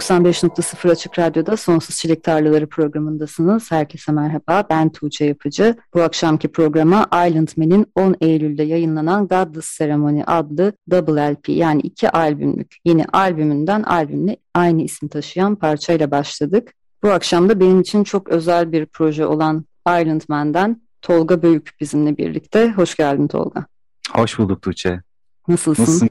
95.0 Açık Radyo'da Sonsuz Çilek Tarlaları programındasınız. Herkese merhaba. Ben Tuğçe Yapıcı. Bu akşamki programa Island Man'in 10 Eylül'de yayınlanan Godless Ceremony adlı Double LP yani iki albümlük yeni albümünden albümle aynı isim taşıyan parçayla başladık. Bu akşam da benim için çok özel bir proje olan Island Man'den Tolga Büyük bizimle birlikte. Hoş geldin Tolga. Hoş bulduk Tuğçe. Nasılsın? Nasılsın?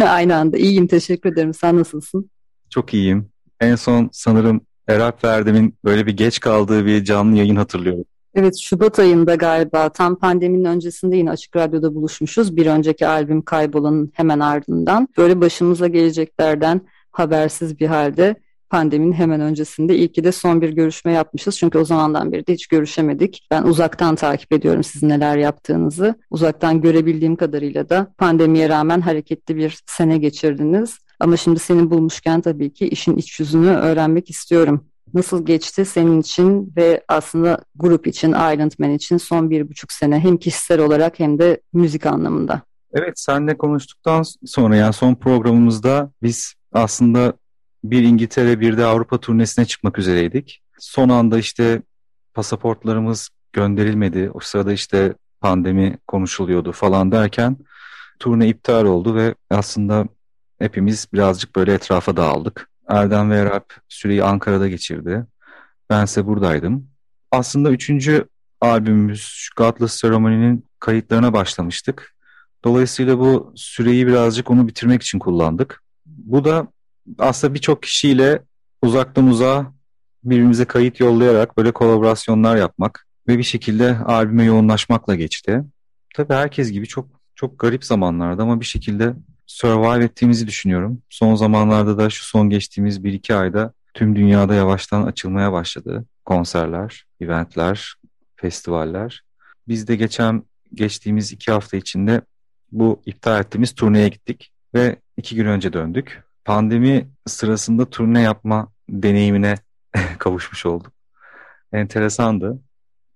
Aynı anda iyiyim teşekkür ederim. Sen nasılsın? Çok iyiyim. En son sanırım Erap Verdem'in böyle bir geç kaldığı bir canlı yayın hatırlıyorum. Evet Şubat ayında galiba tam pandeminin öncesinde yine Açık Radyo'da buluşmuşuz. Bir önceki albüm Kaybolan'ın hemen ardından. Böyle başımıza geleceklerden habersiz bir halde pandeminin hemen öncesinde ki de son bir görüşme yapmışız. Çünkü o zamandan beri de hiç görüşemedik. Ben uzaktan takip ediyorum sizin neler yaptığınızı. Uzaktan görebildiğim kadarıyla da pandemiye rağmen hareketli bir sene geçirdiniz. Ama şimdi seni bulmuşken tabii ki işin iç yüzünü öğrenmek istiyorum. Nasıl geçti senin için ve aslında grup için, Island Man için son bir buçuk sene hem kişisel olarak hem de müzik anlamında? Evet, senle konuştuktan sonra yani son programımızda biz aslında bir İngiltere bir de Avrupa turnesine çıkmak üzereydik. Son anda işte pasaportlarımız gönderilmedi. O sırada işte pandemi konuşuluyordu falan derken turne iptal oldu ve aslında hepimiz birazcık böyle etrafa dağıldık. Erdem ve Erap süreyi Ankara'da geçirdi. Bense buradaydım. Aslında üçüncü albümümüz Godless Ceremony'nin kayıtlarına başlamıştık. Dolayısıyla bu süreyi birazcık onu bitirmek için kullandık. Bu da aslında birçok kişiyle uzaktan uzağa birbirimize kayıt yollayarak böyle kolaborasyonlar yapmak ve bir şekilde albüme yoğunlaşmakla geçti. Tabii herkes gibi çok çok garip zamanlarda ama bir şekilde survive ettiğimizi düşünüyorum. Son zamanlarda da şu son geçtiğimiz bir iki ayda tüm dünyada yavaştan açılmaya başladı. Konserler, eventler, festivaller. Biz de geçen geçtiğimiz iki hafta içinde bu iptal ettiğimiz turneye gittik ve iki gün önce döndük. Pandemi sırasında turne yapma deneyimine kavuşmuş olduk. Enteresandı.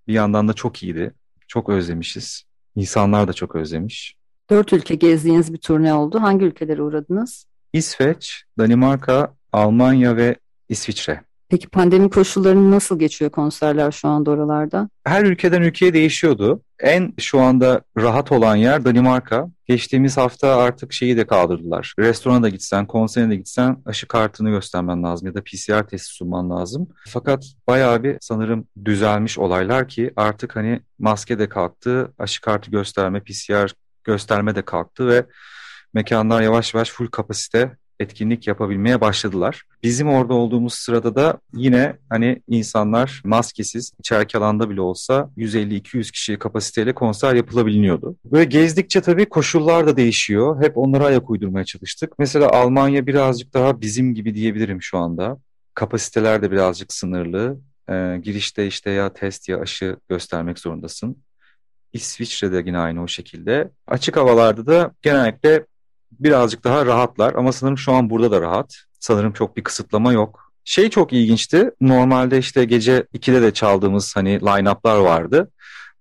Bir yandan da çok iyiydi. Çok özlemişiz. İnsanlar da çok özlemiş. Dört ülke gezdiğiniz bir turne oldu. Hangi ülkelere uğradınız? İsveç, Danimarka, Almanya ve İsviçre. Peki pandemi koşullarını nasıl geçiyor konserler şu anda oralarda? Her ülkeden ülkeye değişiyordu. En şu anda rahat olan yer Danimarka. Geçtiğimiz hafta artık şeyi de kaldırdılar. Restorana da gitsen, konserine de gitsen aşı kartını göstermen lazım ya da PCR testi sunman lazım. Fakat bayağı bir sanırım düzelmiş olaylar ki artık hani maske de kalktı, aşı kartı gösterme, PCR gösterme de kalktı ve mekanlar yavaş yavaş full kapasite etkinlik yapabilmeye başladılar. Bizim orada olduğumuz sırada da yine hani insanlar maskesiz içeriki alanda bile olsa 150-200 kişi kapasiteyle konser yapılabiliyordu. Böyle gezdikçe tabii koşullar da değişiyor. Hep onlara ayak uydurmaya çalıştık. Mesela Almanya birazcık daha bizim gibi diyebilirim şu anda. Kapasiteler de birazcık sınırlı. Ee, girişte işte ya test ya aşı göstermek zorundasın. İsviçre'de yine aynı o şekilde. Açık havalarda da genellikle birazcık daha rahatlar ama sanırım şu an burada da rahat. Sanırım çok bir kısıtlama yok. Şey çok ilginçti. Normalde işte gece 2'de de çaldığımız hani line-up'lar vardı.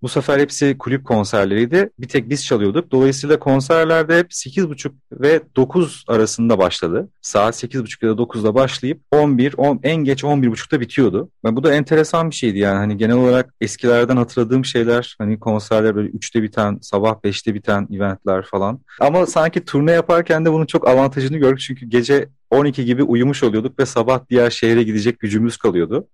Bu sefer hepsi kulüp konserleriydi. Bir tek biz çalıyorduk. Dolayısıyla konserlerde hep 8.30 ve 9 arasında başladı. Saat 8.30 ya da 9'da başlayıp 11, 10, en geç 11.30'da bitiyordu. Ve bu da enteresan bir şeydi yani. Hani genel olarak eskilerden hatırladığım şeyler hani konserler böyle 3'te biten, sabah 5'te biten eventler falan. Ama sanki turne yaparken de bunun çok avantajını gördük. Çünkü gece 12 gibi uyumuş oluyorduk ve sabah diğer şehre gidecek gücümüz kalıyordu.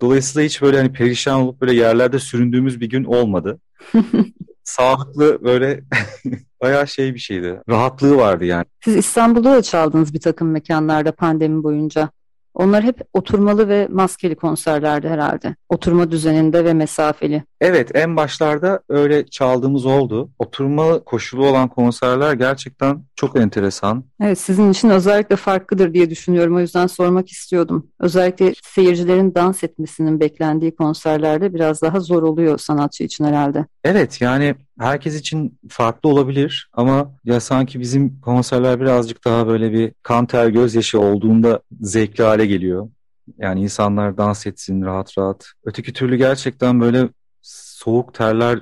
Dolayısıyla hiç böyle hani perişan olup böyle yerlerde süründüğümüz bir gün olmadı. sağlıklı böyle bayağı şey bir şeydi. Rahatlığı vardı yani. Siz İstanbul'da da çaldınız bir takım mekanlarda pandemi boyunca. Onlar hep oturmalı ve maskeli konserlerdi herhalde. Oturma düzeninde ve mesafeli. Evet en başlarda öyle çaldığımız oldu. Oturma koşulu olan konserler gerçekten çok enteresan. Evet sizin için özellikle farklıdır diye düşünüyorum. O yüzden sormak istiyordum. Özellikle seyircilerin dans etmesinin beklendiği konserlerde biraz daha zor oluyor sanatçı için herhalde. Evet yani herkes için farklı olabilir ama ya sanki bizim konserler birazcık daha böyle bir kan ter gözyaşı olduğunda zevkli hale geliyor. Yani insanlar dans etsin rahat rahat. Öteki türlü gerçekten böyle soğuk terler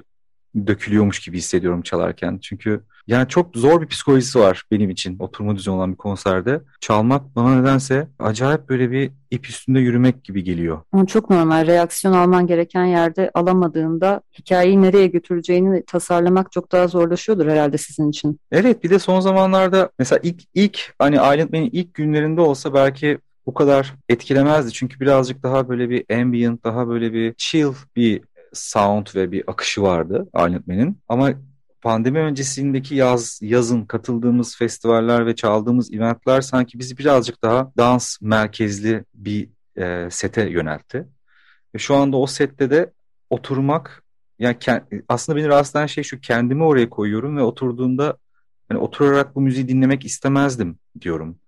dökülüyormuş gibi hissediyorum çalarken. Çünkü yani çok zor bir psikolojisi var benim için oturma düzeni olan bir konserde. Çalmak bana nedense acayip böyle bir ip üstünde yürümek gibi geliyor. Ama çok normal. Reaksiyon alman gereken yerde alamadığında hikayeyi nereye götüreceğini tasarlamak çok daha zorlaşıyordur herhalde sizin için. Evet bir de son zamanlarda mesela ilk ilk hani Island Man'in ilk günlerinde olsa belki bu kadar etkilemezdi. Çünkü birazcık daha böyle bir ambient, daha böyle bir chill bir sound ve bir akışı vardı Island Man'in. Ama pandemi öncesindeki yaz yazın katıldığımız festivaller ve çaldığımız eventler sanki bizi birazcık daha dans merkezli bir e, sete yöneltti. Ve şu anda o sette de oturmak yani aslında beni rahatsız eden şey şu kendimi oraya koyuyorum ve oturduğumda hani oturarak bu müziği dinlemek istemezdim diyorum.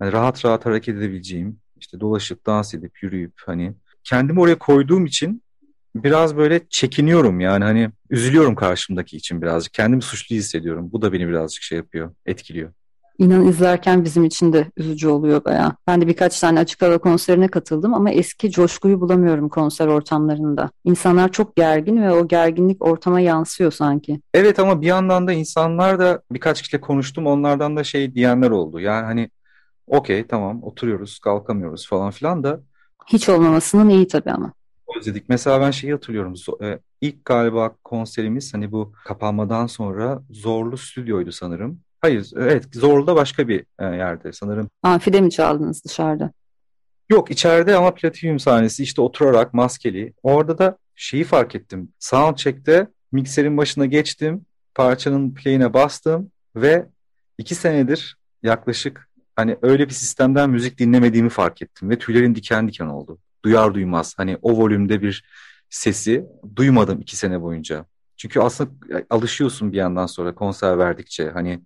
Yani rahat rahat hareket edebileceğim, işte dolaşıp dans edip yürüyüp hani kendimi oraya koyduğum için biraz böyle çekiniyorum yani hani üzülüyorum karşımdaki için birazcık. Kendimi suçlu hissediyorum. Bu da beni birazcık şey yapıyor, etkiliyor. İnan izlerken bizim için de üzücü oluyor bayağı. Ben de birkaç tane açık hava konserine katıldım ama eski coşkuyu bulamıyorum konser ortamlarında. İnsanlar çok gergin ve o gerginlik ortama yansıyor sanki. Evet ama bir yandan da insanlar da birkaç kişiyle konuştum onlardan da şey diyenler oldu. Yani hani okey tamam oturuyoruz kalkamıyoruz falan filan da. Hiç olmamasının iyi tabii ama özledik. Mesela ben şeyi hatırlıyorum. E, ilk galiba konserimiz hani bu kapanmadan sonra Zorlu Stüdyo'ydu sanırım. Hayır, evet Zorlu'da başka bir e, yerde sanırım. Amfide mi çaldınız dışarıda? Yok içeride ama platinyum sahnesi işte oturarak maskeli. Orada da şeyi fark ettim. Soundcheck'te mikserin başına geçtim. Parçanın play'ine bastım ve iki senedir yaklaşık hani öyle bir sistemden müzik dinlemediğimi fark ettim ve tüylerim diken diken oldu duyar duymaz hani o volümde bir sesi duymadım iki sene boyunca. Çünkü aslında alışıyorsun bir yandan sonra konser verdikçe hani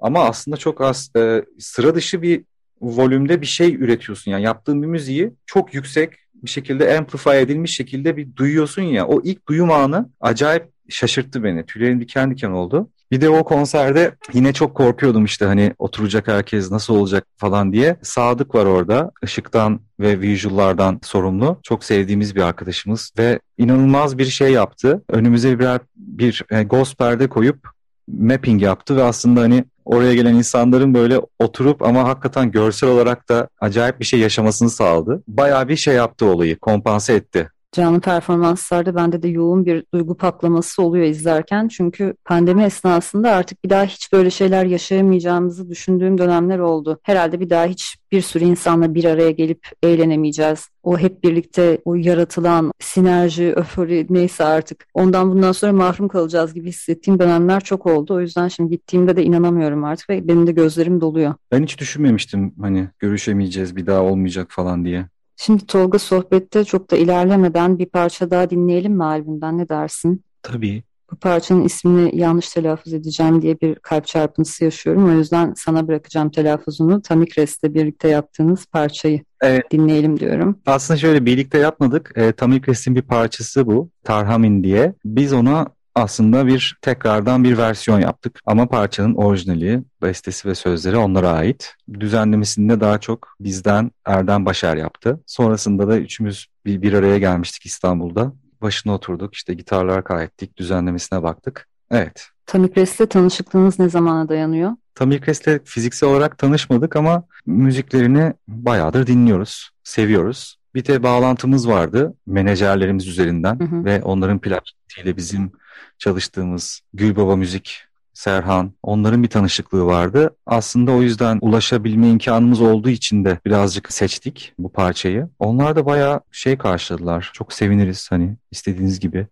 ama aslında çok az e, sıra dışı bir volümde bir şey üretiyorsun. Yani yaptığın bir müziği çok yüksek bir şekilde amplify edilmiş şekilde bir duyuyorsun ya. O ilk duyum anı acayip şaşırttı beni. Tüylerim diken diken oldu. Bir de o konserde yine çok korkuyordum işte hani oturacak herkes nasıl olacak falan diye. Sadık var orada ışıktan ve visuallardan sorumlu. Çok sevdiğimiz bir arkadaşımız ve inanılmaz bir şey yaptı. Önümüze birer bir e, ghost perde koyup mapping yaptı ve aslında hani oraya gelen insanların böyle oturup ama hakikaten görsel olarak da acayip bir şey yaşamasını sağladı. Bayağı bir şey yaptı olayı, kompanse etti canlı performanslarda bende de yoğun bir duygu patlaması oluyor izlerken. Çünkü pandemi esnasında artık bir daha hiç böyle şeyler yaşayamayacağımızı düşündüğüm dönemler oldu. Herhalde bir daha hiç bir sürü insanla bir araya gelip eğlenemeyeceğiz. O hep birlikte o yaratılan sinerji, öfori neyse artık ondan bundan sonra mahrum kalacağız gibi hissettiğim dönemler çok oldu. O yüzden şimdi gittiğimde de inanamıyorum artık ve benim de gözlerim doluyor. Ben hiç düşünmemiştim hani görüşemeyeceğiz bir daha olmayacak falan diye. Şimdi Tolga sohbette çok da ilerlemeden bir parça daha dinleyelim mi albümden ne dersin? Tabii. Bu parçanın ismini yanlış telaffuz edeceğim diye bir kalp çarpıntısı yaşıyorum. O yüzden sana bırakacağım telaffuzunu. Tamikres'le birlikte yaptığınız parçayı evet. dinleyelim diyorum. Aslında şöyle birlikte yapmadık. E, Tamikres'in bir parçası bu. Tarhamin diye. Biz ona aslında bir tekrardan bir versiyon yaptık. Ama parçanın orijinali, bestesi ve sözleri onlara ait. Düzenlemesinde daha çok bizden Erdem Başar yaptı. Sonrasında da üçümüz bir, bir araya gelmiştik İstanbul'da. Başına oturduk, işte gitarlar kaydettik, düzenlemesine baktık. Evet. Tamikres'le tanışıklığınız ne zamana dayanıyor? Tamikres'le fiziksel olarak tanışmadık ama müziklerini bayağıdır dinliyoruz, seviyoruz. Bir de bağlantımız vardı menajerlerimiz üzerinden hı hı. ve onların plaketiyle bizim çalıştığımız Gülbaba Müzik, Serhan onların bir tanışıklığı vardı. Aslında o yüzden ulaşabilme imkanımız olduğu için de birazcık seçtik bu parçayı. Onlar da bayağı şey karşıladılar. Çok seviniriz hani istediğiniz gibi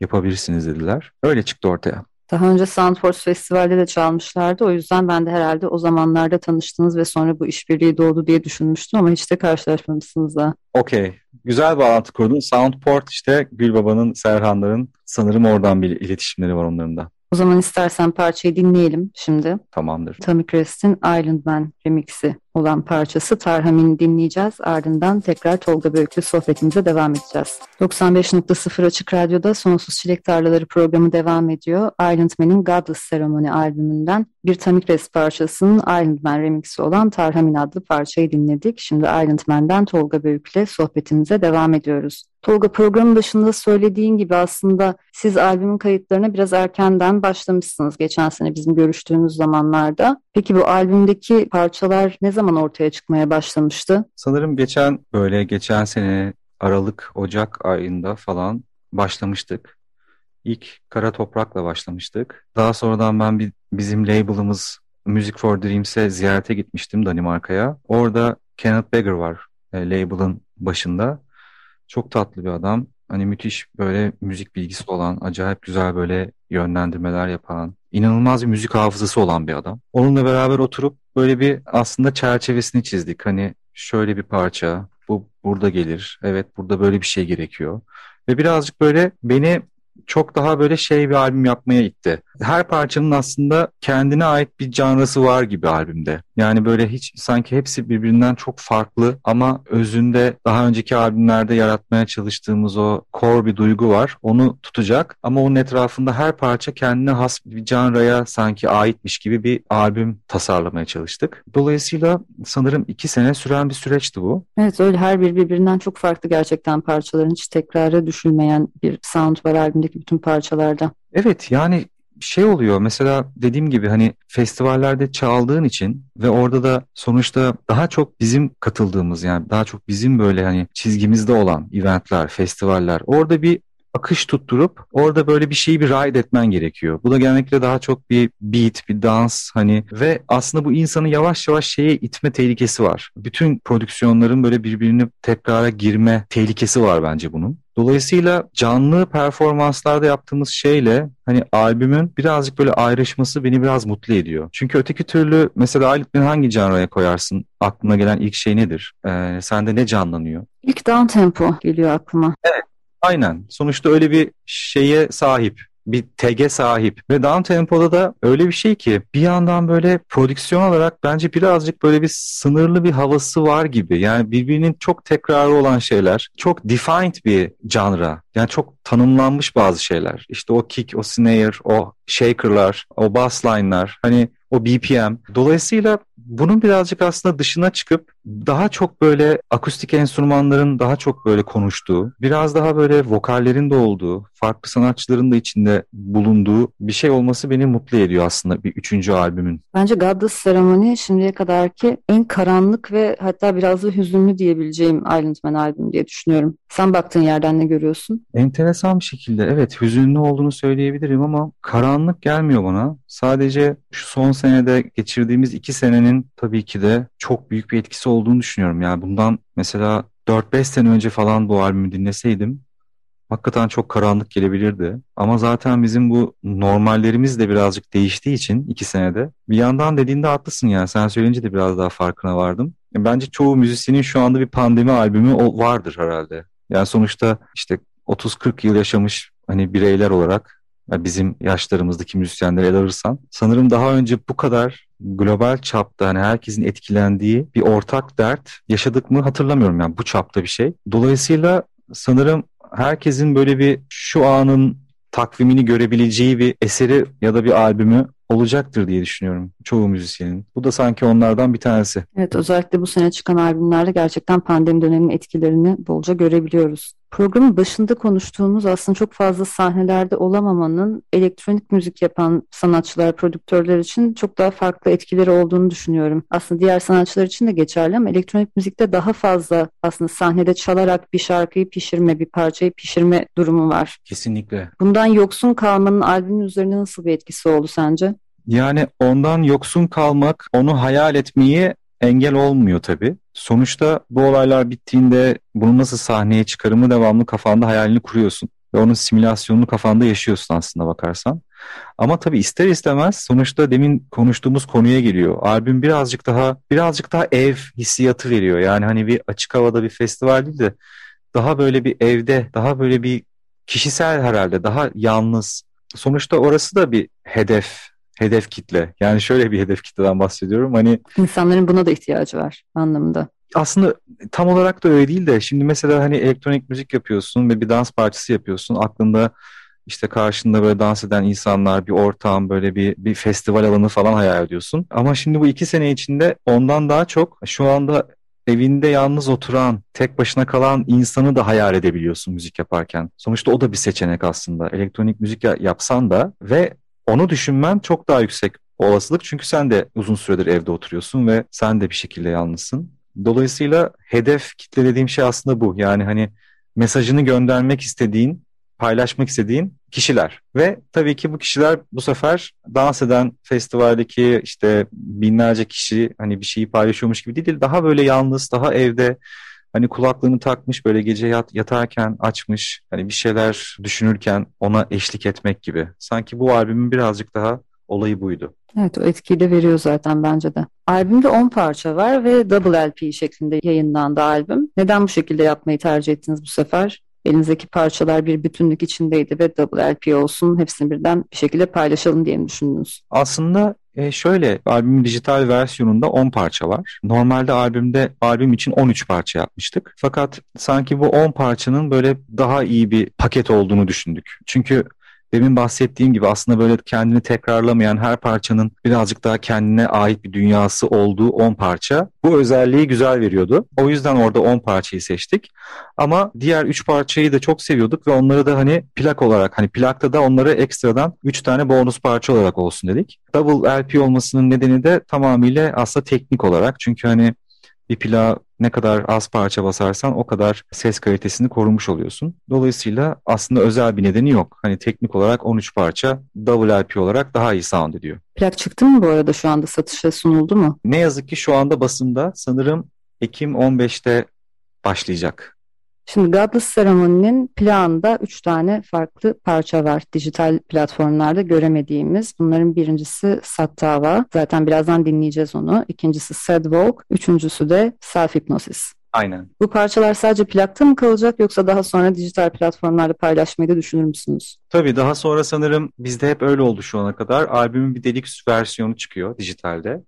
yapabilirsiniz dediler. Öyle çıktı ortaya. Daha önce Soundforce Festival'de de çalmışlardı. O yüzden ben de herhalde o zamanlarda tanıştınız ve sonra bu işbirliği doğdu diye düşünmüştüm ama hiç de karşılaşmamışsınız da. Okey. Güzel bağlantı kurdun. Soundport işte Gülbaba'nın, Serhanların sanırım oradan bir iletişimleri var onların da. O zaman istersen parçayı dinleyelim şimdi. Tamamdır. Tommy Crest'in Island Man remixi olan parçası Tarhamin'i dinleyeceğiz. Ardından tekrar Tolga Bölük'le sohbetimize devam edeceğiz. 95.0 Açık Radyo'da Sonsuz Çilek Tarlaları programı devam ediyor. Island Man'in Godless Ceremony albümünden bir Tommy Crest parçasının Island Man remixi olan Tarhamin adlı parçayı dinledik. Şimdi Island Man'den Tolga Bölük'le sohbetimize devam ediyoruz. Tolga programın başında söylediğin gibi aslında siz albümün kayıtlarına biraz erkenden başlamışsınız geçen sene bizim görüştüğümüz zamanlarda. Peki bu albümdeki parçalar ne zaman ortaya çıkmaya başlamıştı? Sanırım geçen böyle geçen sene Aralık, Ocak ayında falan başlamıştık. İlk Kara Toprak'la başlamıştık. Daha sonradan ben bir, bizim label'ımız Music for Dreams'e ziyarete gitmiştim Danimarka'ya. Orada Kenneth Beggar var e, label'ın başında. Çok tatlı bir adam. Hani müthiş böyle müzik bilgisi olan, acayip güzel böyle yönlendirmeler yapan, inanılmaz bir müzik hafızası olan bir adam. Onunla beraber oturup böyle bir aslında çerçevesini çizdik. Hani şöyle bir parça, bu burada gelir. Evet burada böyle bir şey gerekiyor. Ve birazcık böyle beni çok daha böyle şey bir albüm yapmaya itti. Her parçanın aslında kendine ait bir canrası var gibi albümde. Yani böyle hiç sanki hepsi birbirinden çok farklı ama özünde daha önceki albümlerde yaratmaya çalıştığımız o core bir duygu var. Onu tutacak ama onun etrafında her parça kendine has bir canraya sanki aitmiş gibi bir albüm tasarlamaya çalıştık. Dolayısıyla sanırım iki sene süren bir süreçti bu. Evet öyle her bir birbirinden çok farklı gerçekten parçaların hiç tekrara düşülmeyen bir sound var albümdeki bütün parçalarda. Evet yani şey oluyor. Mesela dediğim gibi hani festivallerde çaldığın için ve orada da sonuçta daha çok bizim katıldığımız yani daha çok bizim böyle hani çizgimizde olan eventler, festivaller orada bir akış tutturup orada böyle bir şeyi bir ride etmen gerekiyor. Bu da genellikle daha çok bir beat, bir dans hani ve aslında bu insanı yavaş yavaş şeye itme tehlikesi var. Bütün prodüksiyonların böyle birbirini tekrara girme tehlikesi var bence bunun. Dolayısıyla canlı performanslarda yaptığımız şeyle hani albümün birazcık böyle ayrışması beni biraz mutlu ediyor. Çünkü öteki türlü mesela albümün hangi canraya koyarsın? Aklına gelen ilk şey nedir? Ee, sende ne canlanıyor? İlk down tempo geliyor aklıma. Evet. Aynen. Sonuçta öyle bir şeye sahip bir tege sahip ve down tempoda da öyle bir şey ki bir yandan böyle prodüksiyon olarak bence birazcık böyle bir sınırlı bir havası var gibi. Yani birbirinin çok tekrarı olan şeyler. Çok defined bir janra. Yani çok tanımlanmış bazı şeyler. İşte o kick, o snare, o shaker'lar, o bass line'lar. Hani o BPM. Dolayısıyla bunun birazcık aslında dışına çıkıp daha çok böyle akustik enstrümanların daha çok böyle konuştuğu, biraz daha böyle vokallerin de olduğu, farklı sanatçıların da içinde bulunduğu bir şey olması beni mutlu ediyor aslında bir üçüncü albümün. Bence Godless Ceremony şimdiye kadarki en karanlık ve hatta biraz da hüzünlü diyebileceğim Island Man albüm diye düşünüyorum. Sen baktığın yerden ne görüyorsun? Enteresan bir şekilde evet hüzünlü olduğunu söyleyebilirim ama karanlık gelmiyor bana. Sadece şu son senede geçirdiğimiz iki senenin tabii ki de çok büyük bir etkisi olduğunu düşünüyorum. Yani bundan mesela 4-5 sene önce falan bu albümü dinleseydim hakikaten çok karanlık gelebilirdi. Ama zaten bizim bu normallerimiz de birazcık değiştiği için iki senede. Bir yandan dediğinde haklısın yani sen söyleyince de biraz daha farkına vardım. Bence çoğu müzisyenin şu anda bir pandemi albümü vardır herhalde. Yani sonuçta işte 30-40 yıl yaşamış hani bireyler olarak bizim yaşlarımızdaki müzisyenleri ele alırsan sanırım daha önce bu kadar global çapta hani herkesin etkilendiği bir ortak dert yaşadık mı hatırlamıyorum yani bu çapta bir şey. Dolayısıyla sanırım herkesin böyle bir şu anın takvimini görebileceği bir eseri ya da bir albümü olacaktır diye düşünüyorum çoğu müzisyenin. Bu da sanki onlardan bir tanesi. Evet özellikle bu sene çıkan albümlerde gerçekten pandemi döneminin etkilerini bolca görebiliyoruz. Programın başında konuştuğumuz aslında çok fazla sahnelerde olamamanın elektronik müzik yapan sanatçılar, prodüktörler için çok daha farklı etkileri olduğunu düşünüyorum. Aslında diğer sanatçılar için de geçerli ama elektronik müzikte daha fazla aslında sahnede çalarak bir şarkıyı pişirme, bir parçayı pişirme durumu var. Kesinlikle. Bundan yoksun kalmanın albümün üzerine nasıl bir etkisi oldu sence? Yani ondan yoksun kalmak, onu hayal etmeyi engel olmuyor tabii. Sonuçta bu olaylar bittiğinde bunu nasıl sahneye çıkarımı devamlı kafanda hayalini kuruyorsun. Ve onun simülasyonunu kafanda yaşıyorsun aslında bakarsan. Ama tabii ister istemez sonuçta demin konuştuğumuz konuya geliyor. Albüm birazcık daha birazcık daha ev hissiyatı veriyor. Yani hani bir açık havada bir festival değil de daha böyle bir evde, daha böyle bir kişisel herhalde, daha yalnız. Sonuçta orası da bir hedef, hedef kitle. Yani şöyle bir hedef kitleden bahsediyorum. Hani insanların buna da ihtiyacı var anlamında. Aslında tam olarak da öyle değil de şimdi mesela hani elektronik müzik yapıyorsun ve bir dans parçası yapıyorsun. Aklında işte karşında böyle dans eden insanlar, bir ortam, böyle bir, bir festival alanı falan hayal ediyorsun. Ama şimdi bu iki sene içinde ondan daha çok şu anda evinde yalnız oturan, tek başına kalan insanı da hayal edebiliyorsun müzik yaparken. Sonuçta o da bir seçenek aslında. Elektronik müzik yapsan da ve onu düşünmen çok daha yüksek olasılık. Çünkü sen de uzun süredir evde oturuyorsun ve sen de bir şekilde yalnızsın. Dolayısıyla hedef kitle dediğim şey aslında bu. Yani hani mesajını göndermek istediğin, paylaşmak istediğin kişiler. Ve tabii ki bu kişiler bu sefer dans eden festivaldeki işte binlerce kişi hani bir şeyi paylaşıyormuş gibi değil. Daha böyle yalnız, daha evde hani kulaklığını takmış böyle gece yat, yatarken açmış hani bir şeyler düşünürken ona eşlik etmek gibi. Sanki bu albümün birazcık daha olayı buydu. Evet o etkiyi de veriyor zaten bence de. Albümde 10 parça var ve double LP şeklinde yayınlandı albüm. Neden bu şekilde yapmayı tercih ettiniz bu sefer? Elinizdeki parçalar bir bütünlük içindeydi ve double LP olsun hepsini birden bir şekilde paylaşalım diye mi düşündünüz? Aslında e şöyle albümün dijital versiyonunda 10 parça var. Normalde albümde albüm için 13 parça yapmıştık. Fakat sanki bu 10 parçanın böyle daha iyi bir paket olduğunu düşündük. Çünkü demin bahsettiğim gibi aslında böyle kendini tekrarlamayan her parçanın birazcık daha kendine ait bir dünyası olduğu 10 parça bu özelliği güzel veriyordu. O yüzden orada 10 parçayı seçtik. Ama diğer 3 parçayı da çok seviyorduk ve onları da hani plak olarak hani plakta da onları ekstradan 3 tane bonus parça olarak olsun dedik. Double LP olmasının nedeni de tamamıyla aslında teknik olarak. Çünkü hani bir plağa ne kadar az parça basarsan o kadar ses kalitesini korumuş oluyorsun. Dolayısıyla aslında özel bir nedeni yok. Hani teknik olarak 13 parça double LP olarak daha iyi sound ediyor. Plak çıktı mı bu arada şu anda satışa sunuldu mu? Ne yazık ki şu anda basında sanırım Ekim 15'te başlayacak. Şimdi Godless Ceremony'nin planında üç tane farklı parça var. Dijital platformlarda göremediğimiz. Bunların birincisi Sattava. Zaten birazdan dinleyeceğiz onu. İkincisi Sad Walk. Üçüncüsü de Self Hypnosis. Aynen. Bu parçalar sadece plakta mı kalacak yoksa daha sonra dijital platformlarda paylaşmayı da düşünür müsünüz? Tabii daha sonra sanırım bizde hep öyle oldu şu ana kadar. Albümün bir deluxe versiyonu çıkıyor dijitalde.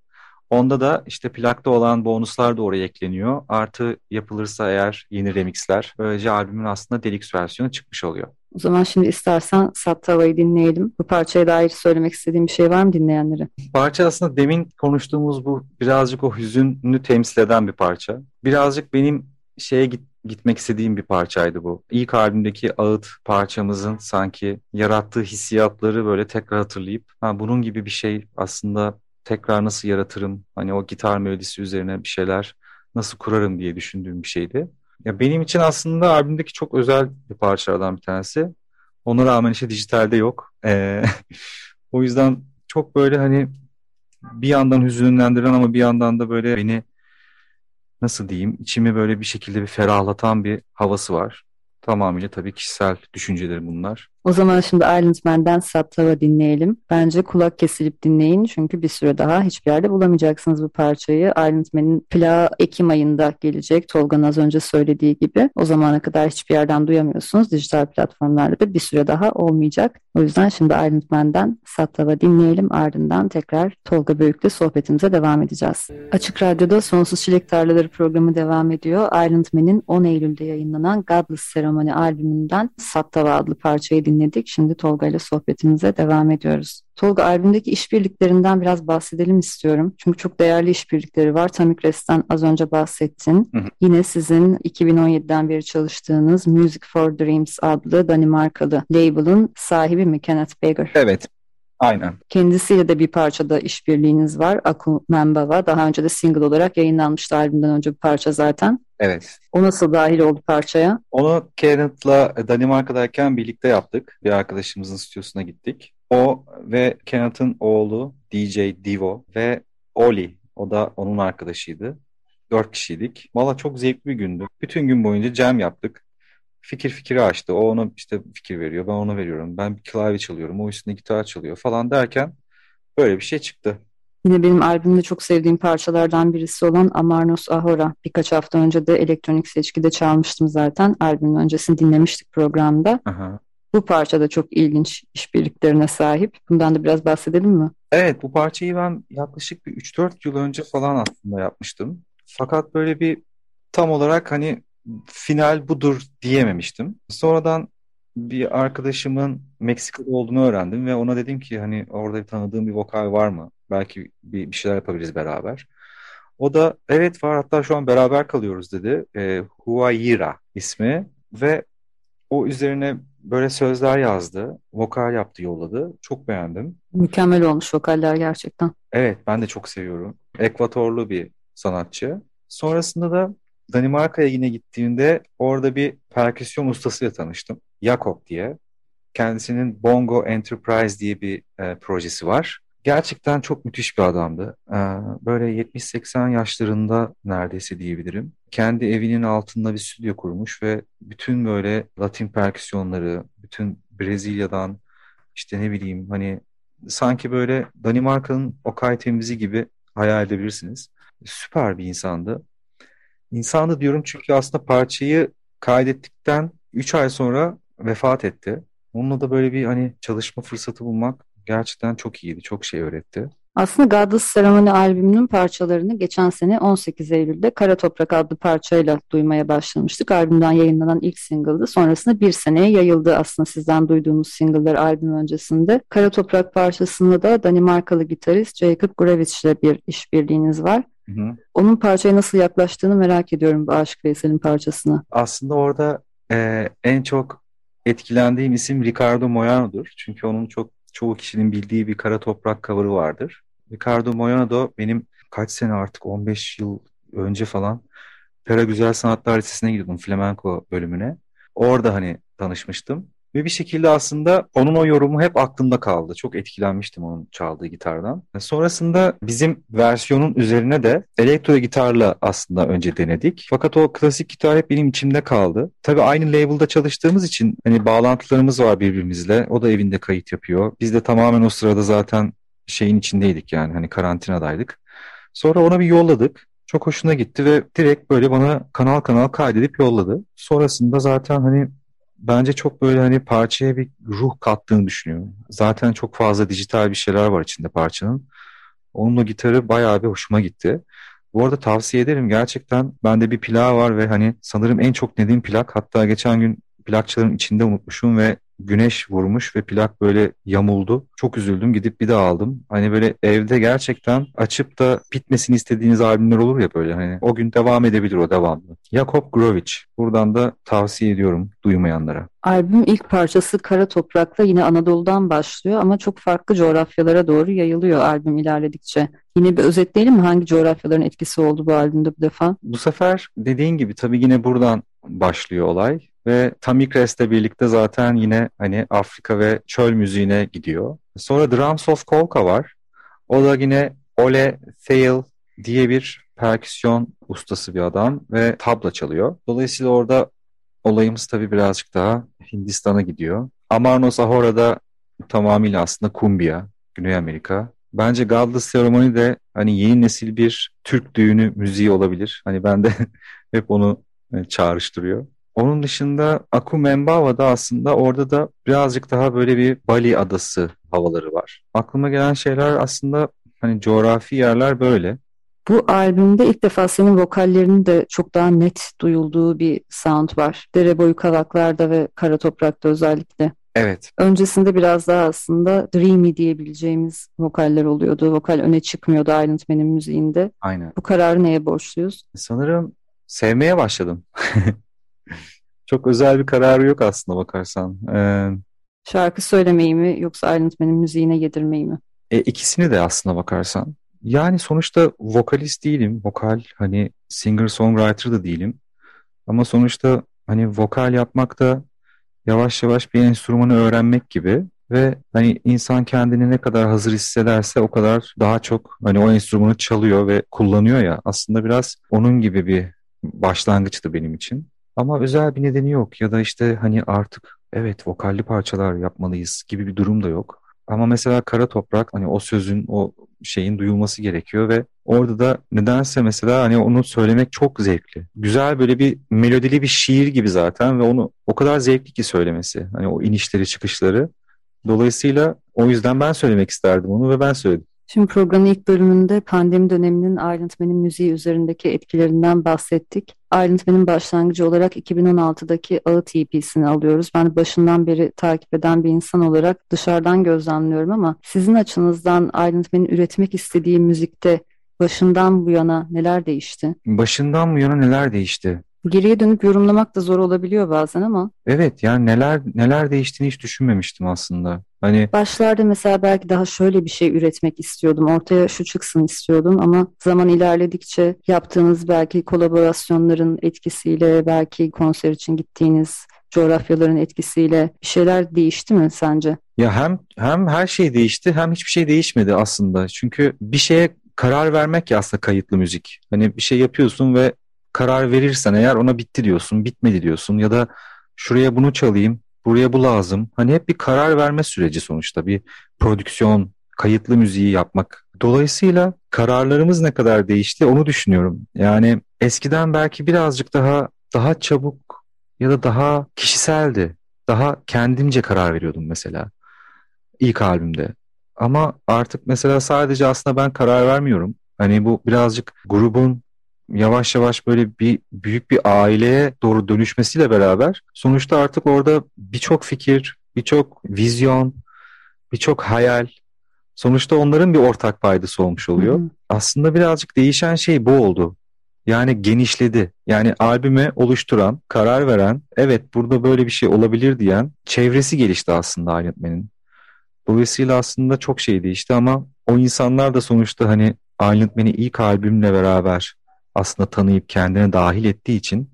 Onda da işte plakta olan bonuslar da oraya ekleniyor. Artı yapılırsa eğer yeni remixler. Böylece albümün aslında deluxe versiyonu çıkmış oluyor. O zaman şimdi istersen Sattava'yı dinleyelim. Bu parçaya dair söylemek istediğim bir şey var mı dinleyenlere? Parça aslında demin konuştuğumuz bu birazcık o hüzünlü temsil eden bir parça. Birazcık benim şeye git, gitmek istediğim bir parçaydı bu. İlk albümdeki ağıt parçamızın sanki yarattığı hissiyatları böyle tekrar hatırlayıp ha, bunun gibi bir şey aslında tekrar nasıl yaratırım? Hani o gitar melodisi üzerine bir şeyler nasıl kurarım diye düşündüğüm bir şeydi. Ya benim için aslında albümdeki çok özel bir parçalardan bir tanesi. Ona rağmen işte dijitalde yok. Ee, o yüzden çok böyle hani bir yandan hüzünlendiren ama bir yandan da böyle beni nasıl diyeyim içimi böyle bir şekilde bir ferahlatan bir havası var. Tamamıyla tabii kişisel düşünceleri bunlar. O zaman şimdi Island Man'den Sattava dinleyelim. Bence kulak kesilip dinleyin çünkü bir süre daha hiçbir yerde bulamayacaksınız bu parçayı. Island Man'in plağı Ekim ayında gelecek. Tolga'nın az önce söylediği gibi. O zamana kadar hiçbir yerden duyamıyorsunuz. Dijital platformlarda da bir süre daha olmayacak. O yüzden şimdi Island Man'den Sattava dinleyelim. Ardından tekrar Tolga Büyük'le sohbetimize devam edeceğiz. Açık Radyo'da Sonsuz Çilek Tarlaları programı devam ediyor. Island Man'in 10 Eylül'de yayınlanan Godless Ceremony albümünden Sattava adlı parçayı dinledik. Şimdi Tolga ile sohbetimize devam ediyoruz. Tolga albümdeki işbirliklerinden biraz bahsedelim istiyorum. Çünkü çok değerli işbirlikleri var. Tamik Rest'ten az önce bahsettin. Hı hı. Yine sizin 2017'den beri çalıştığınız Music for Dreams adlı Danimarkalı label'ın sahibi mi Kenneth Baker? Evet. Aynen. Kendisiyle de bir parçada işbirliğiniz var. Aku Membava. Daha önce de single olarak yayınlanmıştı albümden önce bir parça zaten. Evet. O nasıl dahil oldu parçaya? Onu Kenneth'la Danimarka'dayken birlikte yaptık. Bir arkadaşımızın stüdyosuna gittik. O ve Kenneth'ın oğlu DJ Divo ve Oli. O da onun arkadaşıydı. Dört kişiydik. Valla çok zevkli bir gündü. Bütün gün boyunca jam yaptık. Fikir fikri açtı. O ona işte fikir veriyor, ben ona veriyorum. Ben bir klavye çalıyorum, o üstünde gitar çalıyor falan derken böyle bir şey çıktı. Yine benim albümde çok sevdiğim parçalardan birisi olan Amarnos Ahora. Birkaç hafta önce de elektronik seçkide çalmıştım zaten. Albümün öncesini dinlemiştik programda. Aha. Bu parça da çok ilginç işbirliklerine sahip. Bundan da biraz bahsedelim mi? Evet, bu parçayı ben yaklaşık bir 3-4 yıl önce falan aslında yapmıştım. Fakat böyle bir tam olarak hani final budur diyememiştim. Sonradan bir arkadaşımın Meksika'da olduğunu öğrendim ve ona dedim ki hani orada tanıdığım bir vokal var mı? Belki bir, bir şeyler yapabiliriz beraber. O da evet var hatta şu an beraber kalıyoruz dedi. E, Huayira ismi ve o üzerine böyle sözler yazdı. Vokal yaptı yolladı. Çok beğendim. Mükemmel olmuş vokaller gerçekten. Evet ben de çok seviyorum. Ekvatorlu bir sanatçı. Sonrasında da Danimarka'ya yine gittiğimde orada bir perküsyon ustasıyla tanıştım. Jakob diye. Kendisinin Bongo Enterprise diye bir e, projesi var. Gerçekten çok müthiş bir adamdı. E, böyle 70-80 yaşlarında neredeyse diyebilirim. Kendi evinin altında bir stüdyo kurmuş ve bütün böyle Latin perküsyonları, bütün Brezilya'dan işte ne bileyim hani sanki böyle Danimarka'nın Okay tembizi gibi hayal edebilirsiniz. Süper bir insandı. İnsandı diyorum çünkü aslında parçayı kaydettikten 3 ay sonra vefat etti. Onunla da böyle bir hani çalışma fırsatı bulmak gerçekten çok iyiydi. Çok şey öğretti. Aslında Godless Ceremony albümünün parçalarını geçen sene 18 Eylül'de Kara Toprak adlı parçayla duymaya başlamıştık. Albümden yayınlanan ilk single'dı. Sonrasında bir seneye yayıldı aslında sizden duyduğumuz single'lar albüm öncesinde. Kara Toprak parçasında da Danimarkalı gitarist Jacob Gravitz ile bir işbirliğiniz var. Hı. Onun parçaya nasıl yaklaştığını merak ediyorum bu Aşık Veysel'in parçasına. Aslında orada e, en çok etkilendiğim isim Ricardo Moyano'dur. Çünkü onun çok çoğu kişinin bildiği bir kara toprak cover'ı vardır. Ricardo Moyano benim kaç sene artık 15 yıl önce falan Pera Güzel Sanatlar Lisesi'ne gidiyordum flamenco bölümüne. Orada hani tanışmıştım. Ve bir şekilde aslında onun o yorumu hep aklımda kaldı. Çok etkilenmiştim onun çaldığı gitardan. Sonrasında bizim versiyonun üzerine de elektro gitarla aslında önce denedik. Fakat o klasik gitar hep benim içimde kaldı. Tabii aynı label'da çalıştığımız için hani bağlantılarımız var birbirimizle. O da evinde kayıt yapıyor. Biz de tamamen o sırada zaten şeyin içindeydik yani hani karantinadaydık. Sonra ona bir yolladık. Çok hoşuna gitti ve direkt böyle bana kanal kanal kaydedip yolladı. Sonrasında zaten hani bence çok böyle hani parçaya bir ruh kattığını düşünüyorum. Zaten çok fazla dijital bir şeyler var içinde parçanın. Onunla gitarı bayağı bir hoşuma gitti. Bu arada tavsiye ederim gerçekten bende bir plak var ve hani sanırım en çok dediğim plak hatta geçen gün plakçıların içinde unutmuşum ve güneş vurmuş ve plak böyle yamuldu. Çok üzüldüm gidip bir daha aldım. Hani böyle evde gerçekten açıp da bitmesini istediğiniz albümler olur ya böyle hani o gün devam edebilir o devamlı. Jakob Grovich. Buradan da tavsiye ediyorum duymayanlara. Albüm ilk parçası Kara Toprak'la yine Anadolu'dan başlıyor ama çok farklı coğrafyalara doğru yayılıyor albüm ilerledikçe. Yine bir özetleyelim mi hangi coğrafyaların etkisi oldu bu albümde bu defa? Bu sefer dediğin gibi tabii yine buradan başlıyor olay. Ve Tamikres'le birlikte zaten yine hani Afrika ve çöl müziğine gidiyor. Sonra Drums of Kolka var. O da yine Ole Thale diye bir perküsyon ustası bir adam ve tabla çalıyor. Dolayısıyla orada olayımız tabii birazcık daha Hindistan'a gidiyor. Amarnos Ahora'da tamamıyla aslında kumbia, Güney Amerika. Bence Godless Ceremony de hani yeni nesil bir Türk düğünü müziği olabilir. Hani ben de hep onu e, çağrıştırıyor. Onun dışında Aku Membawa'da aslında orada da birazcık daha böyle bir Bali adası havaları var. Aklıma gelen şeyler aslında hani coğrafi yerler böyle. Bu albümde ilk defa senin vokallerinin de çok daha net duyulduğu bir sound var. Dere boyu kavaklarda ve kara toprakta özellikle. Evet. Öncesinde biraz daha aslında dreamy diyebileceğimiz vokaller oluyordu. Vokal öne çıkmıyordu Island Man'in müziğinde. Aynen. Bu kararı neye borçluyuz? Sanırım sevmeye başladım. Çok özel bir kararı yok aslında bakarsan. Ee, Şarkı söylemeyi mi yoksa Iron müziğine yedirmeyi mi? E, ikisini de aslına bakarsan. Yani sonuçta vokalist değilim. Vokal hani singer-songwriter da değilim. Ama sonuçta hani vokal yapmak da yavaş yavaş bir enstrümanı öğrenmek gibi ve hani insan kendini ne kadar hazır hissederse o kadar daha çok hani o enstrümanı çalıyor ve kullanıyor ya aslında biraz onun gibi bir başlangıçtı benim için. Ama özel bir nedeni yok ya da işte hani artık evet vokalli parçalar yapmalıyız gibi bir durum da yok. Ama mesela Kara Toprak hani o sözün o şeyin duyulması gerekiyor ve orada da nedense mesela hani onu söylemek çok zevkli. Güzel böyle bir melodili bir şiir gibi zaten ve onu o kadar zevkli ki söylemesi. Hani o inişleri çıkışları. Dolayısıyla o yüzden ben söylemek isterdim onu ve ben söyledim. Şimdi programın ilk bölümünde pandemi döneminin Iron müziği üzerindeki etkilerinden bahsettik. Iron başlangıcı olarak 2016'daki Ağıt EP'sini alıyoruz. Ben başından beri takip eden bir insan olarak dışarıdan gözlemliyorum ama sizin açınızdan Iron üretmek istediği müzikte başından bu yana neler değişti? Başından bu yana neler değişti? Geriye dönüp yorumlamak da zor olabiliyor bazen ama. Evet yani neler neler değiştiğini hiç düşünmemiştim aslında. Hani başlarda mesela belki daha şöyle bir şey üretmek istiyordum. Ortaya şu çıksın istiyordum ama zaman ilerledikçe yaptığınız belki kolaborasyonların etkisiyle belki konser için gittiğiniz coğrafyaların etkisiyle bir şeyler değişti mi sence? Ya hem hem her şey değişti hem hiçbir şey değişmedi aslında. Çünkü bir şeye karar vermek ya aslında kayıtlı müzik. Hani bir şey yapıyorsun ve karar verirsen eğer ona bitti diyorsun, bitmedi diyorsun ya da şuraya bunu çalayım, buraya bu lazım. Hani hep bir karar verme süreci sonuçta bir prodüksiyon, kayıtlı müziği yapmak. Dolayısıyla kararlarımız ne kadar değişti onu düşünüyorum. Yani eskiden belki birazcık daha daha çabuk ya da daha kişiseldi. Daha kendimce karar veriyordum mesela ilk albümde. Ama artık mesela sadece aslında ben karar vermiyorum. Hani bu birazcık grubun yavaş yavaş böyle bir büyük bir aileye doğru dönüşmesiyle beraber sonuçta artık orada birçok fikir, birçok vizyon, birçok hayal sonuçta onların bir ortak paydası olmuş oluyor. Hı hı. Aslında birazcık değişen şey bu oldu. Yani genişledi. Yani albüme oluşturan, karar veren, evet burada böyle bir şey olabilir diyen çevresi gelişti aslında yönetmenin. Dolayısıyla aslında çok şey değişti ama o insanlar da sonuçta hani Aylantmen'i ilk albümle beraber aslında tanıyıp kendine dahil ettiği için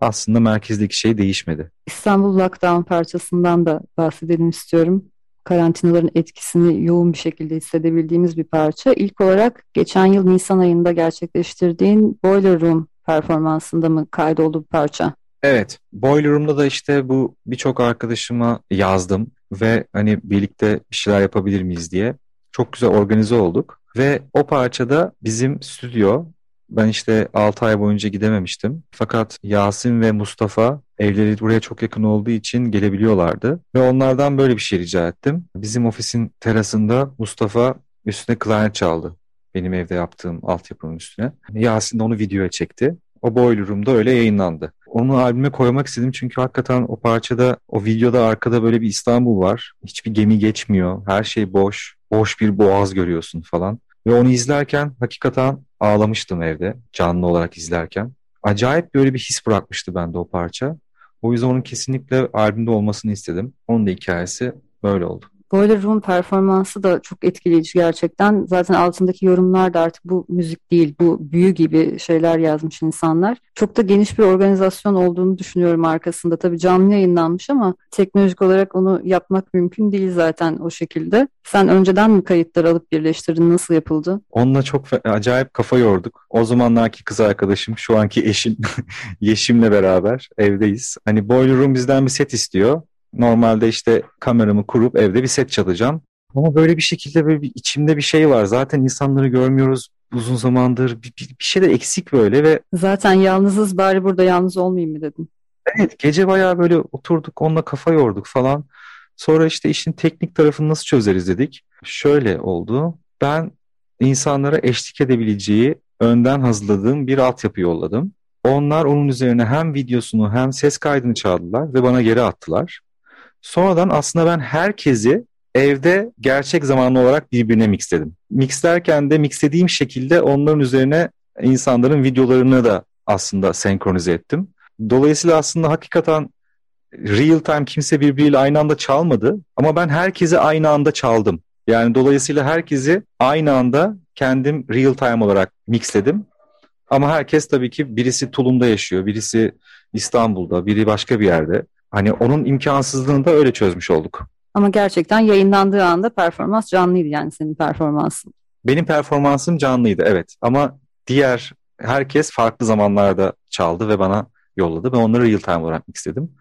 aslında merkezdeki şey değişmedi. İstanbul Lockdown parçasından da bahsedelim istiyorum. Karantinaların etkisini yoğun bir şekilde hissedebildiğimiz bir parça. İlk olarak geçen yıl Nisan ayında gerçekleştirdiğin Boiler Room performansında mı kaydoldu bu parça? Evet, Boiler Room'da da işte bu birçok arkadaşıma yazdım ve hani birlikte bir şeyler yapabilir miyiz diye. Çok güzel organize olduk ve o parçada bizim stüdyo ben işte 6 ay boyunca gidememiştim. Fakat Yasin ve Mustafa evleri buraya çok yakın olduğu için gelebiliyorlardı. Ve onlardan böyle bir şey rica ettim. Bizim ofisin terasında Mustafa üstüne klarnet çaldı. Benim evde yaptığım altyapının üstüne. Yasin de onu videoya çekti. O Boiler Room'da öyle yayınlandı. Onu albüme koymak istedim çünkü hakikaten o parçada, o videoda arkada böyle bir İstanbul var. Hiçbir gemi geçmiyor. Her şey boş. Boş bir boğaz görüyorsun falan. Ve onu izlerken hakikaten ağlamıştım evde canlı olarak izlerken. Acayip böyle bir his bırakmıştı bende o parça. O yüzden onun kesinlikle albümde olmasını istedim. Onun da hikayesi böyle oldu. Boiler Room performansı da çok etkileyici gerçekten. Zaten altındaki yorumlar da artık bu müzik değil, bu büyü gibi şeyler yazmış insanlar. Çok da geniş bir organizasyon olduğunu düşünüyorum arkasında. Tabii canlı yayınlanmış ama teknolojik olarak onu yapmak mümkün değil zaten o şekilde. Sen önceden mi kayıtları alıp birleştirdin? Nasıl yapıldı? Onunla çok acayip kafa yorduk. O zamanlarki kız arkadaşım, şu anki eşim Yeşim'le beraber evdeyiz. Hani Boiler Room bizden bir set istiyor. Normalde işte kameramı kurup evde bir set çalacağım. Ama böyle bir şekilde böyle bir içimde bir şey var. Zaten insanları görmüyoruz uzun zamandır. Bir, bir, bir şey de eksik böyle ve... Zaten yalnızız bari burada yalnız olmayayım mı dedim. Evet gece bayağı böyle oturduk onunla kafa yorduk falan. Sonra işte işin teknik tarafını nasıl çözeriz dedik. Şöyle oldu. Ben insanlara eşlik edebileceği önden hazırladığım bir altyapı yolladım. Onlar onun üzerine hem videosunu hem ses kaydını çaldılar ve bana geri attılar. Sonradan aslında ben herkesi evde gerçek zamanlı olarak birbirine mixledim. Mixlerken de mixlediğim şekilde onların üzerine insanların videolarını da aslında senkronize ettim. Dolayısıyla aslında hakikaten real time kimse birbiriyle aynı anda çalmadı ama ben herkesi aynı anda çaldım. Yani dolayısıyla herkesi aynı anda kendim real time olarak mixledim. Ama herkes tabii ki birisi Tulum'da yaşıyor, birisi İstanbul'da, biri başka bir yerde. Hani onun imkansızlığını da öyle çözmüş olduk. Ama gerçekten yayınlandığı anda performans canlıydı yani senin performansın. Benim performansım canlıydı evet ama diğer herkes farklı zamanlarda çaldı ve bana yolladı. Ben onları real time olarak istedim.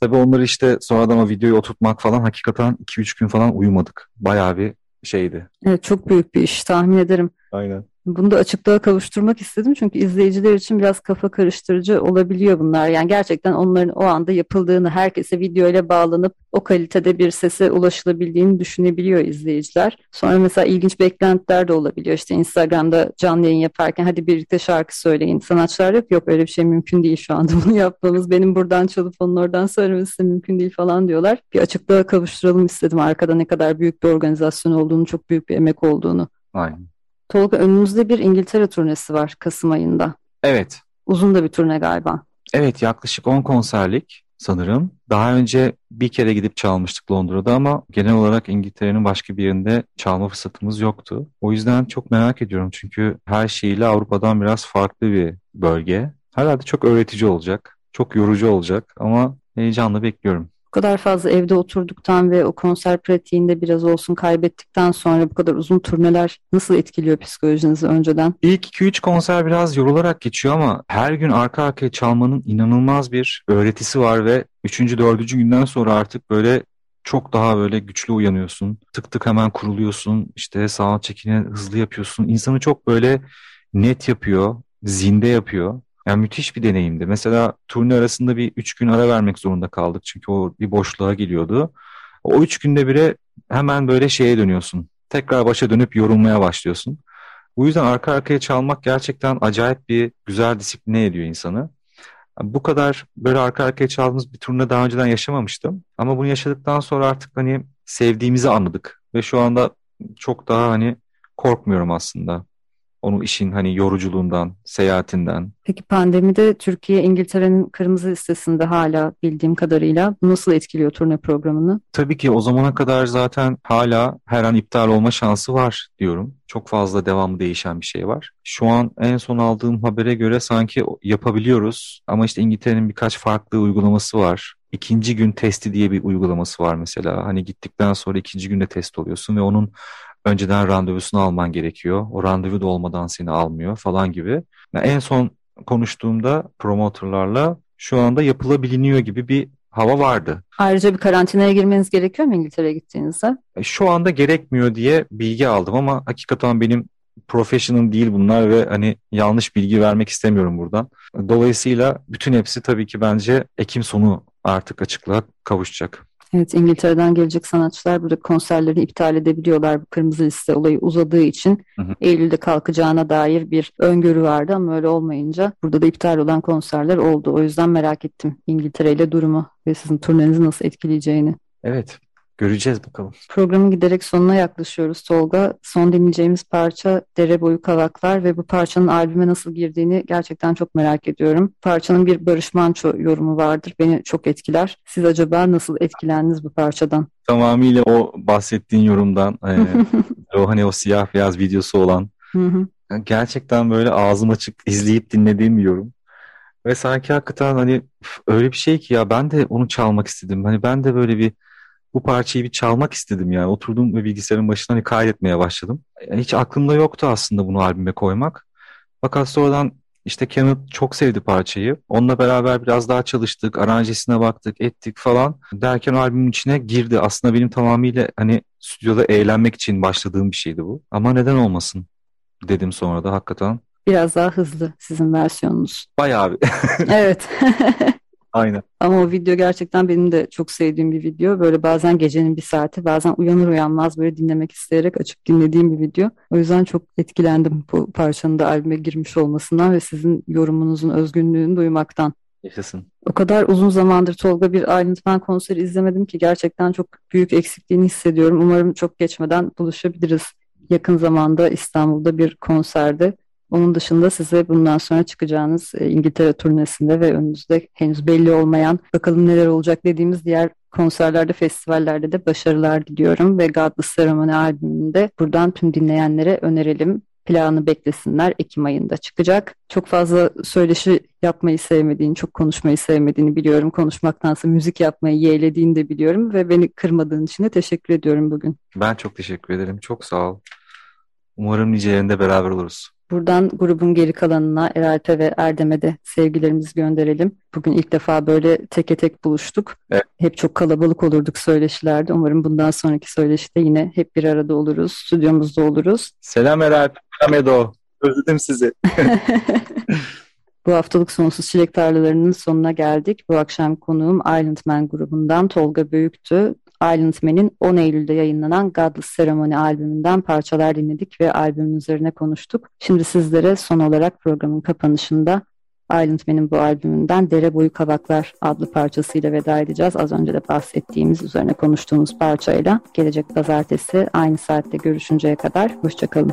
Tabii onları işte sonradan o videoyu oturtmak falan hakikaten 2-3 gün falan uyumadık. Bayağı bir şeydi. Evet çok büyük bir iş tahmin ederim. Aynen. Bunu da açıklığa kavuşturmak istedim çünkü izleyiciler için biraz kafa karıştırıcı olabiliyor bunlar. Yani gerçekten onların o anda yapıldığını, herkese video ile bağlanıp o kalitede bir sese ulaşılabildiğini düşünebiliyor izleyiciler. Sonra mesela ilginç beklentiler de olabiliyor. İşte Instagram'da canlı yayın yaparken hadi birlikte şarkı söyleyin. Sanatçılar yok yok öyle bir şey mümkün değil şu anda bunu yapmamız. Benim buradan çalıp onun oradan söylemesi de mümkün değil falan diyorlar. Bir açıklığa kavuşturalım istedim arkada ne kadar büyük bir organizasyon olduğunu, çok büyük bir emek olduğunu. Aynen. Tolga önümüzde bir İngiltere turnesi var Kasım ayında. Evet. Uzun da bir turne galiba. Evet yaklaşık 10 konserlik sanırım. Daha önce bir kere gidip çalmıştık Londra'da ama genel olarak İngiltere'nin başka bir yerinde çalma fırsatımız yoktu. O yüzden çok merak ediyorum çünkü her şeyiyle Avrupa'dan biraz farklı bir bölge. Herhalde çok öğretici olacak, çok yorucu olacak ama heyecanla bekliyorum. Bu kadar fazla evde oturduktan ve o konser pratiğinde biraz olsun kaybettikten sonra bu kadar uzun turneler nasıl etkiliyor psikolojinizi önceden? İlk 2-3 konser biraz yorularak geçiyor ama her gün arka arkaya çalmanın inanılmaz bir öğretisi var ve 3. 4. günden sonra artık böyle çok daha böyle güçlü uyanıyorsun. Tık tık hemen kuruluyorsun. İşte sağ çekini hızlı yapıyorsun. İnsanı çok böyle net yapıyor, zinde yapıyor. Yani müthiş bir deneyimdi. Mesela turne arasında bir üç gün ara vermek zorunda kaldık. Çünkü o bir boşluğa geliyordu. O üç günde bile hemen böyle şeye dönüyorsun. Tekrar başa dönüp yorulmaya başlıyorsun. Bu yüzden arka arkaya çalmak gerçekten acayip bir güzel disipline ediyor insanı. Bu kadar böyle arka arkaya çaldığımız bir turne daha önceden yaşamamıştım. Ama bunu yaşadıktan sonra artık hani sevdiğimizi anladık. Ve şu anda çok daha hani korkmuyorum aslında. Onu işin hani yoruculuğundan, seyahatinden. Peki pandemide Türkiye İngiltere'nin kırmızı listesinde hala bildiğim kadarıyla nasıl etkiliyor turne programını? Tabii ki o zamana kadar zaten hala her an iptal olma şansı var diyorum. Çok fazla devamlı değişen bir şey var. Şu an en son aldığım habere göre sanki yapabiliyoruz ama işte İngiltere'nin birkaç farklı uygulaması var. İkinci gün testi diye bir uygulaması var mesela. Hani gittikten sonra ikinci günde test oluyorsun ve onun önceden randevusunu alman gerekiyor. O randevu da olmadan seni almıyor falan gibi. Yani en son konuştuğumda promotorlarla şu anda yapılabiliniyor gibi bir hava vardı. Ayrıca bir karantinaya girmeniz gerekiyor mu İngiltere'ye gittiğinizde? E, şu anda gerekmiyor diye bilgi aldım ama hakikaten benim professional değil bunlar ve hani yanlış bilgi vermek istemiyorum buradan. Dolayısıyla bütün hepsi tabii ki bence Ekim sonu artık açıklığa kavuşacak. Evet İngiltere'den gelecek sanatçılar burada konserleri iptal edebiliyorlar bu kırmızı liste olayı uzadığı için. Hı hı. Eylül'de kalkacağına dair bir öngörü vardı ama öyle olmayınca burada da iptal olan konserler oldu. O yüzden merak ettim İngiltere ile durumu ve sizin turnenizi nasıl etkileyeceğini. Evet Göreceğiz bakalım. Programın giderek sonuna yaklaşıyoruz Tolga. Son dinleyeceğimiz parça Dere Boyu Kavaklar ve bu parçanın albüme nasıl girdiğini gerçekten çok merak ediyorum. Parçanın bir Barış Manço yorumu vardır. Beni çok etkiler. Siz acaba nasıl etkilendiniz bu parçadan? Tamamıyla o bahsettiğin yorumdan. e, o hani o siyah beyaz videosu olan. gerçekten böyle ağzım açık izleyip dinlediğim bir yorum. Ve sanki hakikaten hani öyle bir şey ki ya ben de onu çalmak istedim. Hani ben de böyle bir bu parçayı bir çalmak istedim yani. Oturdum ve bilgisayarın başına hani kaydetmeye başladım. Yani hiç aklımda yoktu aslında bunu albüme koymak. Fakat sonradan işte Kenneth çok sevdi parçayı. Onunla beraber biraz daha çalıştık, aranjesine baktık, ettik falan. Derken albümün içine girdi. Aslında benim tamamıyla hani stüdyoda eğlenmek için başladığım bir şeydi bu. Ama neden olmasın dedim sonra da hakikaten. Biraz daha hızlı sizin versiyonunuz. Bayağı bir. evet. Aynen. Ama o video gerçekten benim de çok sevdiğim bir video. Böyle bazen gecenin bir saati, bazen uyanır uyanmaz böyle dinlemek isteyerek açıp dinlediğim bir video. O yüzden çok etkilendim bu parçanın da albüme girmiş olmasından ve sizin yorumunuzun özgünlüğünü duymaktan. Yaşasın. O kadar uzun zamandır Tolga bir Island Man konseri izlemedim ki gerçekten çok büyük eksikliğini hissediyorum. Umarım çok geçmeden buluşabiliriz yakın zamanda İstanbul'da bir konserde. Onun dışında size bundan sonra çıkacağınız e, İngiltere turnesinde ve önünüzde henüz belli olmayan bakalım neler olacak dediğimiz diğer konserlerde, festivallerde de başarılar diliyorum ve Godless Ceremony albümünde buradan tüm dinleyenlere önerelim. Planı beklesinler. Ekim ayında çıkacak. Çok fazla söyleşi yapmayı sevmediğini, çok konuşmayı sevmediğini biliyorum. Konuşmaktansa müzik yapmayı yeğlediğini de biliyorum ve beni kırmadığın için de teşekkür ediyorum bugün. Ben çok teşekkür ederim. Çok sağ ol. Umarım nicelerinde beraber oluruz. Buradan grubun geri kalanına Eralp'e ve Erdem'e de sevgilerimizi gönderelim. Bugün ilk defa böyle teke tek buluştuk. Evet. Hep çok kalabalık olurduk söyleşilerde. Umarım bundan sonraki söyleşide yine hep bir arada oluruz. Stüdyomuzda oluruz. Selam Eralp. Selam Edo. Özledim sizi. Bu haftalık Sonsuz Çilek Tarlalarının sonuna geldik. Bu akşam konuğum Island Man grubundan Tolga Büyük'tü. Island Man'in 10 Eylül'de yayınlanan Godless Ceremony albümünden parçalar dinledik ve albümün üzerine konuştuk. Şimdi sizlere son olarak programın kapanışında Island Man'in bu albümünden Dere Boyu Kavaklar adlı parçasıyla veda edeceğiz. Az önce de bahsettiğimiz üzerine konuştuğumuz parçayla gelecek pazartesi aynı saatte görüşünceye kadar hoşçakalın.